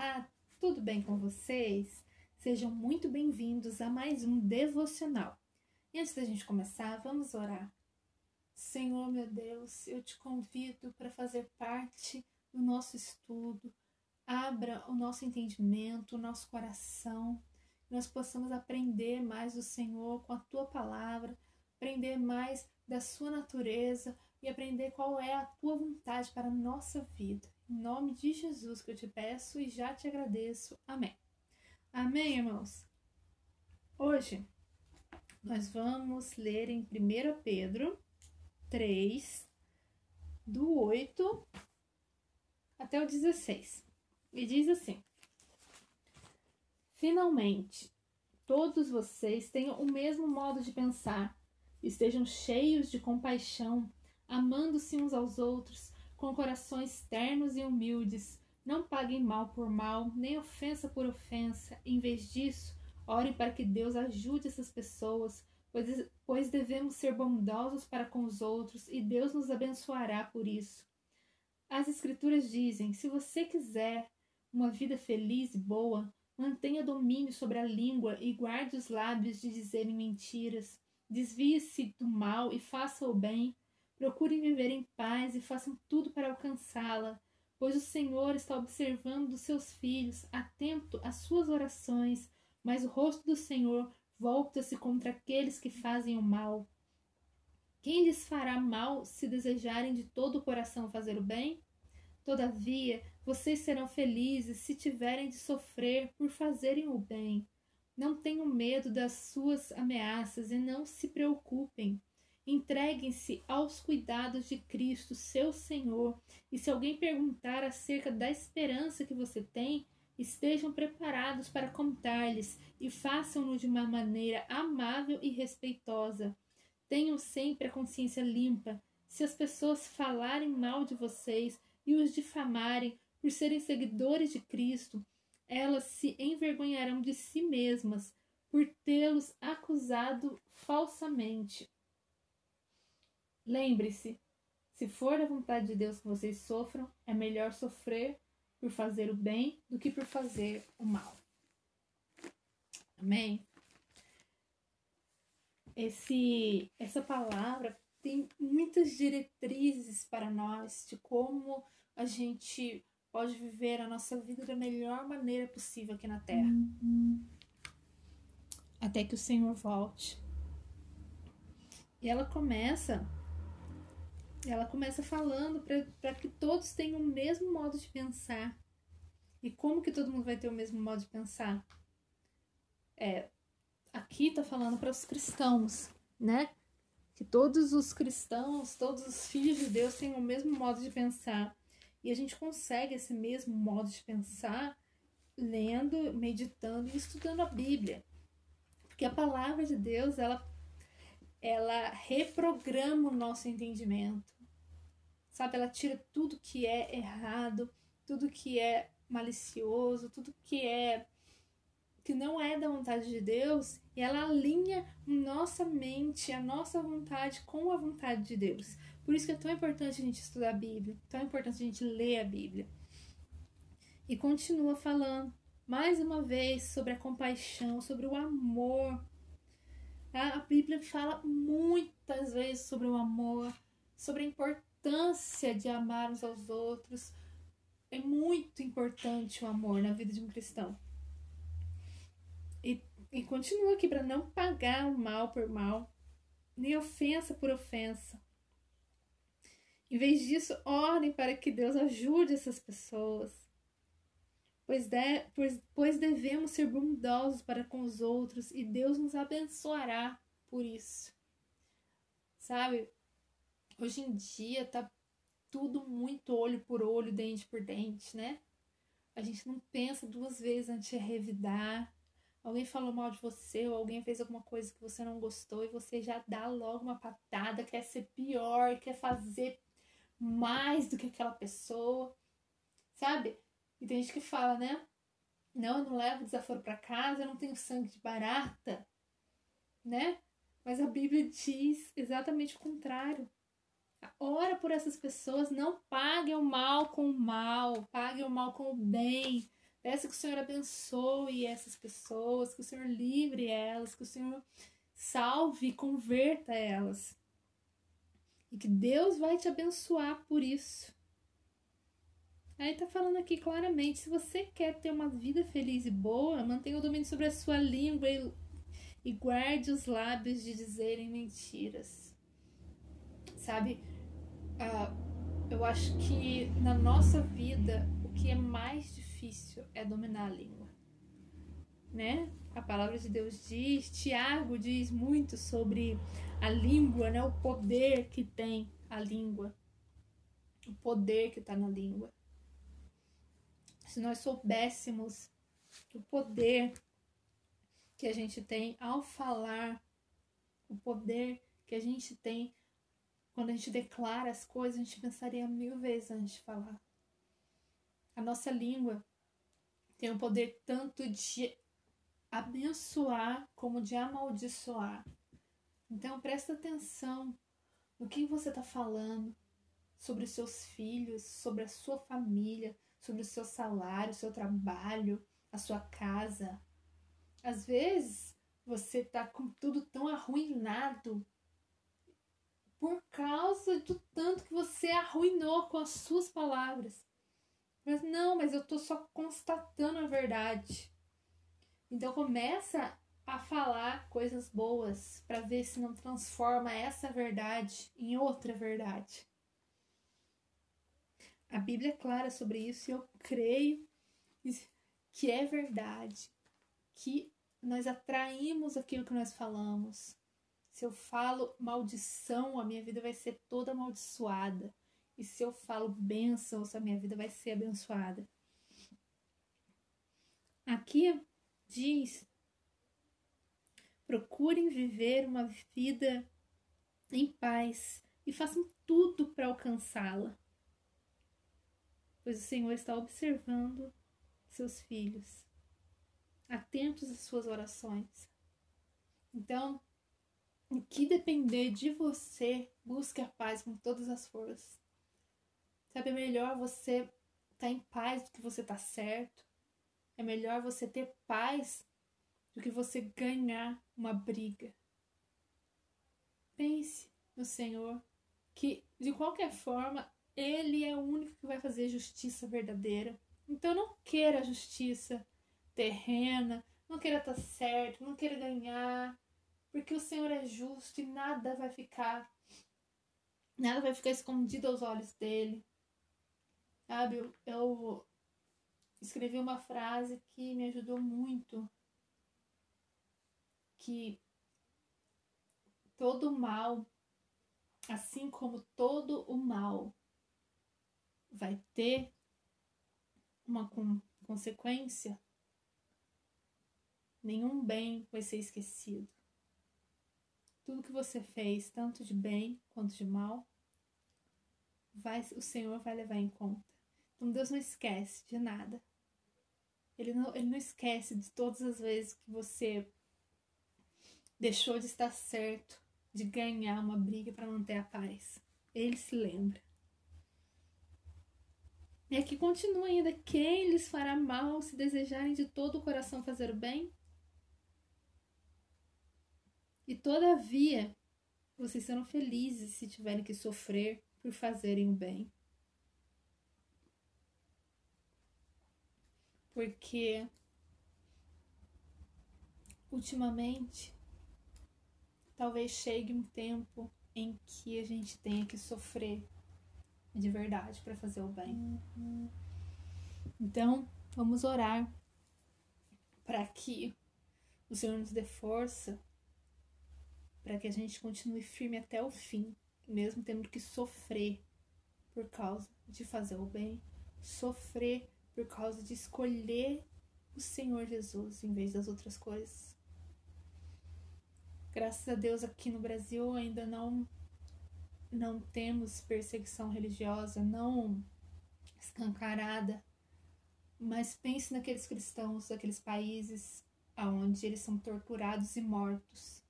Olá, tudo bem com vocês? Sejam muito bem-vindos a mais um devocional. E antes da gente começar, vamos orar. Senhor, meu Deus, eu te convido para fazer parte do nosso estudo. Abra o nosso entendimento, o nosso coração, que nós possamos aprender mais do Senhor com a tua palavra, aprender mais da sua natureza e aprender qual é a tua vontade para a nossa vida. Em nome de Jesus que eu te peço e já te agradeço. Amém. Amém, irmãos? Hoje nós vamos ler em 1 Pedro 3, do 8 até o 16. E diz assim: Finalmente, todos vocês tenham o mesmo modo de pensar, estejam cheios de compaixão, amando-se uns aos outros com corações ternos e humildes. Não paguem mal por mal, nem ofensa por ofensa. Em vez disso, orem para que Deus ajude essas pessoas, pois, pois devemos ser bondosos para com os outros e Deus nos abençoará por isso. As Escrituras dizem: se você quiser uma vida feliz e boa, mantenha domínio sobre a língua e guarde os lábios de dizerem mentiras. Desvie-se do mal e faça o bem. Procurem viver em paz e façam tudo para alcançá-la, pois o Senhor está observando dos seus filhos, atento às suas orações, mas o rosto do Senhor volta-se contra aqueles que fazem o mal. Quem lhes fará mal se desejarem de todo o coração fazer o bem? Todavia, vocês serão felizes se tiverem de sofrer por fazerem o bem. Não tenham medo das suas ameaças e não se preocupem. Entreguem-se aos cuidados de Cristo, seu Senhor, e se alguém perguntar acerca da esperança que você tem, estejam preparados para contar-lhes e façam-no de uma maneira amável e respeitosa. Tenham sempre a consciência limpa. Se as pessoas falarem mal de vocês e os difamarem por serem seguidores de Cristo, elas se envergonharão de si mesmas por tê-los acusado falsamente. Lembre-se, se for da vontade de Deus que vocês sofram, é melhor sofrer por fazer o bem do que por fazer o mal. Amém? Esse, essa palavra tem muitas diretrizes para nós de como a gente pode viver a nossa vida da melhor maneira possível aqui na Terra. Uhum. Até que o Senhor volte. E ela começa ela começa falando para que todos tenham o mesmo modo de pensar. E como que todo mundo vai ter o mesmo modo de pensar? É, aqui tá falando para os cristãos, né? Que todos os cristãos, todos os filhos de Deus têm o mesmo modo de pensar. E a gente consegue esse mesmo modo de pensar lendo, meditando e estudando a Bíblia. Porque a palavra de Deus, ela ela reprograma o nosso entendimento. Sabe, ela tira tudo que é errado, tudo que é malicioso, tudo que é que não é da vontade de Deus, e ela alinha nossa mente, a nossa vontade com a vontade de Deus. Por isso que é tão importante a gente estudar a Bíblia, tão importante a gente ler a Bíblia. E continua falando mais uma vez sobre a compaixão, sobre o amor, a Bíblia fala muitas vezes sobre o amor, sobre a importância de amar uns aos outros. É muito importante o amor na vida de um cristão. E, e continua aqui para não pagar o mal por mal, nem ofensa por ofensa. Em vez disso, orem para que Deus ajude essas pessoas pois, de, pois, pois devemos ser bondosos para com os outros e Deus nos abençoará por isso. Sabe, hoje em dia tá tudo muito olho por olho, dente por dente, né? A gente não pensa duas vezes antes de revidar. Alguém falou mal de você ou alguém fez alguma coisa que você não gostou e você já dá logo uma patada, quer ser pior, quer fazer mais do que aquela pessoa, sabe? E tem gente que fala, né? Não, eu não levo desaforo para casa, eu não tenho sangue de barata, né? Mas a Bíblia diz exatamente o contrário. Ora por essas pessoas, não pague o mal com o mal, pague o mal com o bem. Peça que o Senhor abençoe essas pessoas, que o Senhor livre elas, que o Senhor salve e converta elas. E que Deus vai te abençoar por isso. Aí tá falando aqui claramente, se você quer ter uma vida feliz e boa, mantenha o domínio sobre a sua língua e, e guarde os lábios de dizerem mentiras. Sabe, uh, eu acho que na nossa vida o que é mais difícil é dominar a língua. Né? A palavra de Deus diz, Tiago diz muito sobre a língua, né? O poder que tem a língua. O poder que está na língua se nós soubéssemos o poder que a gente tem ao falar, o poder que a gente tem quando a gente declara as coisas, a gente pensaria mil vezes antes de falar. A nossa língua tem o poder tanto de abençoar como de amaldiçoar. Então presta atenção no que você está falando sobre os seus filhos, sobre a sua família, sobre o seu salário, o seu trabalho, a sua casa. Às vezes você tá com tudo tão arruinado por causa do tanto que você arruinou com as suas palavras. Mas não, mas eu tô só constatando a verdade. Então começa a falar coisas boas para ver se não transforma essa verdade em outra verdade. A Bíblia é clara sobre isso e eu creio que é verdade, que nós atraímos aquilo que nós falamos. Se eu falo maldição, a minha vida vai ser toda amaldiçoada. E se eu falo bênçãos, a minha vida vai ser abençoada. Aqui diz: procurem viver uma vida em paz e façam tudo para alcançá-la pois o Senhor está observando seus filhos, atentos às suas orações. Então, o que depender de você, busque a paz com todas as forças. Sabe, é melhor você estar tá em paz do que você tá certo. É melhor você ter paz do que você ganhar uma briga. Pense no Senhor, que de qualquer forma ele é o único que vai fazer justiça verdadeira. Então não queira justiça terrena, não queira estar certo, não queira ganhar, porque o Senhor é justo e nada vai ficar nada vai ficar escondido aos olhos dele. Sabe, eu, eu escrevi uma frase que me ajudou muito, que todo mal, assim como todo o mal vai ter uma consequência, nenhum bem vai ser esquecido. Tudo que você fez, tanto de bem quanto de mal, vai, o Senhor vai levar em conta. Então Deus não esquece de nada. Ele não, ele não esquece de todas as vezes que você deixou de estar certo, de ganhar uma briga para manter a paz. Ele se lembra. E aqui continua ainda: quem lhes fará mal se desejarem de todo o coração fazer o bem? E todavia, vocês serão felizes se tiverem que sofrer por fazerem o bem. Porque ultimamente talvez chegue um tempo em que a gente tenha que sofrer de verdade para fazer o bem. Então, vamos orar para que o Senhor nos dê força para que a gente continue firme até o fim, mesmo tendo que sofrer por causa de fazer o bem, sofrer por causa de escolher o Senhor Jesus em vez das outras coisas. Graças a Deus aqui no Brasil ainda não não temos perseguição religiosa não escancarada, mas pense naqueles cristãos daqueles países onde eles são torturados e mortos,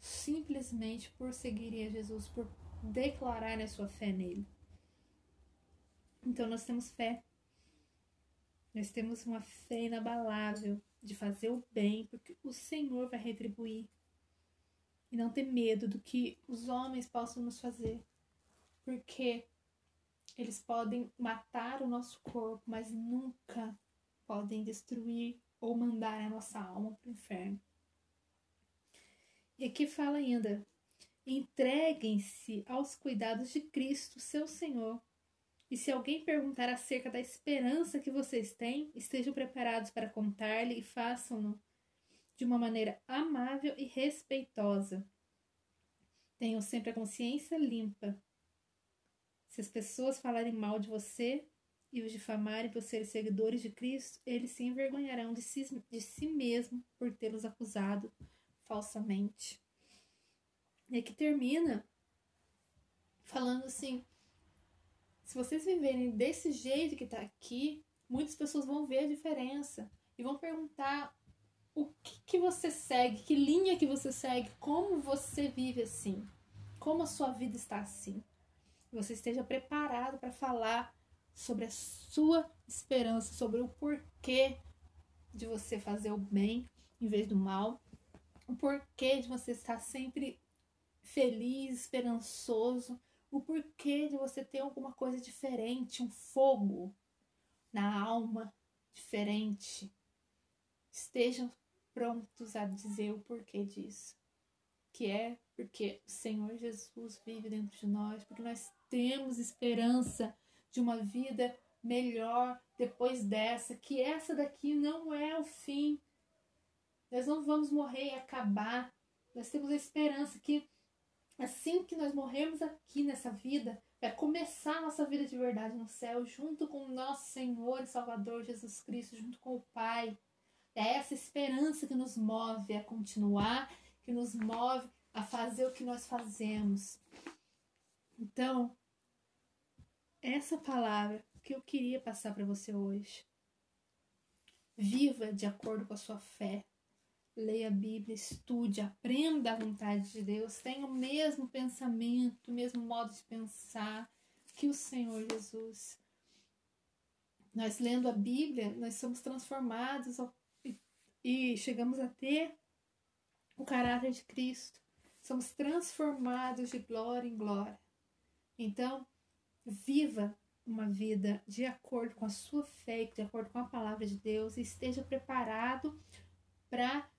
simplesmente por seguirem a Jesus, por declararem a sua fé nele. Então nós temos fé Nós temos uma fé inabalável de fazer o bem, porque o Senhor vai retribuir. E não ter medo do que os homens possam nos fazer, porque eles podem matar o nosso corpo, mas nunca podem destruir ou mandar a nossa alma para o inferno. E aqui fala ainda: entreguem-se aos cuidados de Cristo, seu Senhor. E se alguém perguntar acerca da esperança que vocês têm, estejam preparados para contar-lhe e façam-no de uma maneira amável e respeitosa. Tenham sempre a consciência limpa. Se as pessoas falarem mal de você e os difamarem por serem seguidores de Cristo, eles se envergonharão de si, de si mesmo por tê-los acusado falsamente. E aqui termina falando assim: se vocês viverem desse jeito que está aqui, muitas pessoas vão ver a diferença e vão perguntar o que, que você segue, que linha que você segue, como você vive assim, como a sua vida está assim. Você esteja preparado para falar sobre a sua esperança, sobre o porquê de você fazer o bem em vez do mal, o porquê de você estar sempre feliz, esperançoso, o porquê de você ter alguma coisa diferente, um fogo na alma diferente. Estejam prontos a dizer o porquê disso. Que é porque o Senhor Jesus vive dentro de nós, porque nós temos esperança de uma vida melhor depois dessa, que essa daqui não é o fim. Nós não vamos morrer e acabar. Nós temos a esperança que assim que nós morrermos aqui nessa vida, vai começar a nossa vida de verdade no céu, junto com o nosso Senhor e Salvador Jesus Cristo, junto com o Pai. É essa esperança que nos move a continuar, que nos move a fazer o que nós fazemos. Então, essa palavra que eu queria passar para você hoje. Viva de acordo com a sua fé. Leia a Bíblia, estude, aprenda a vontade de Deus, tenha o mesmo pensamento, o mesmo modo de pensar que o Senhor Jesus. Nós lendo a Bíblia, nós somos transformados e chegamos a ter o caráter de Cristo. Somos transformados de glória em glória. Então, viva uma vida de acordo com a sua fé, de acordo com a palavra de Deus, e esteja preparado para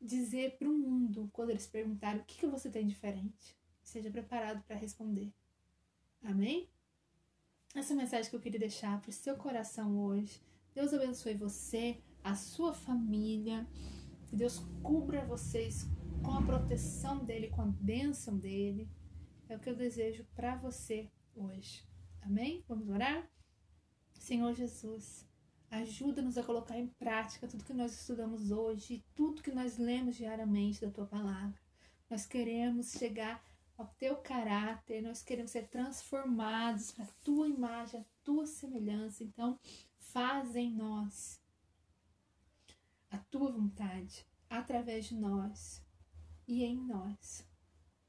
dizer para o mundo, quando eles perguntarem o que, que você tem diferente. Seja preparado para responder. Amém? Essa é a mensagem que eu queria deixar para o seu coração hoje. Deus abençoe você, a sua família. Que Deus cubra vocês com a proteção dele, com a bênção dele. É o que eu desejo para você hoje. Amém? Vamos orar? Senhor Jesus, ajuda-nos a colocar em prática tudo que nós estudamos hoje, tudo que nós lemos diariamente da tua palavra. Nós queremos chegar ao teu caráter, nós queremos ser transformados a tua imagem, a tua semelhança. Então, faz em nós a tua vontade, através de nós e em nós.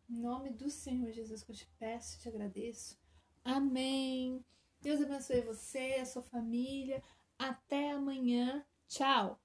Em nome do Senhor Jesus que eu te peço, te agradeço. Amém. Deus abençoe você, a sua família. Até amanhã. Tchau.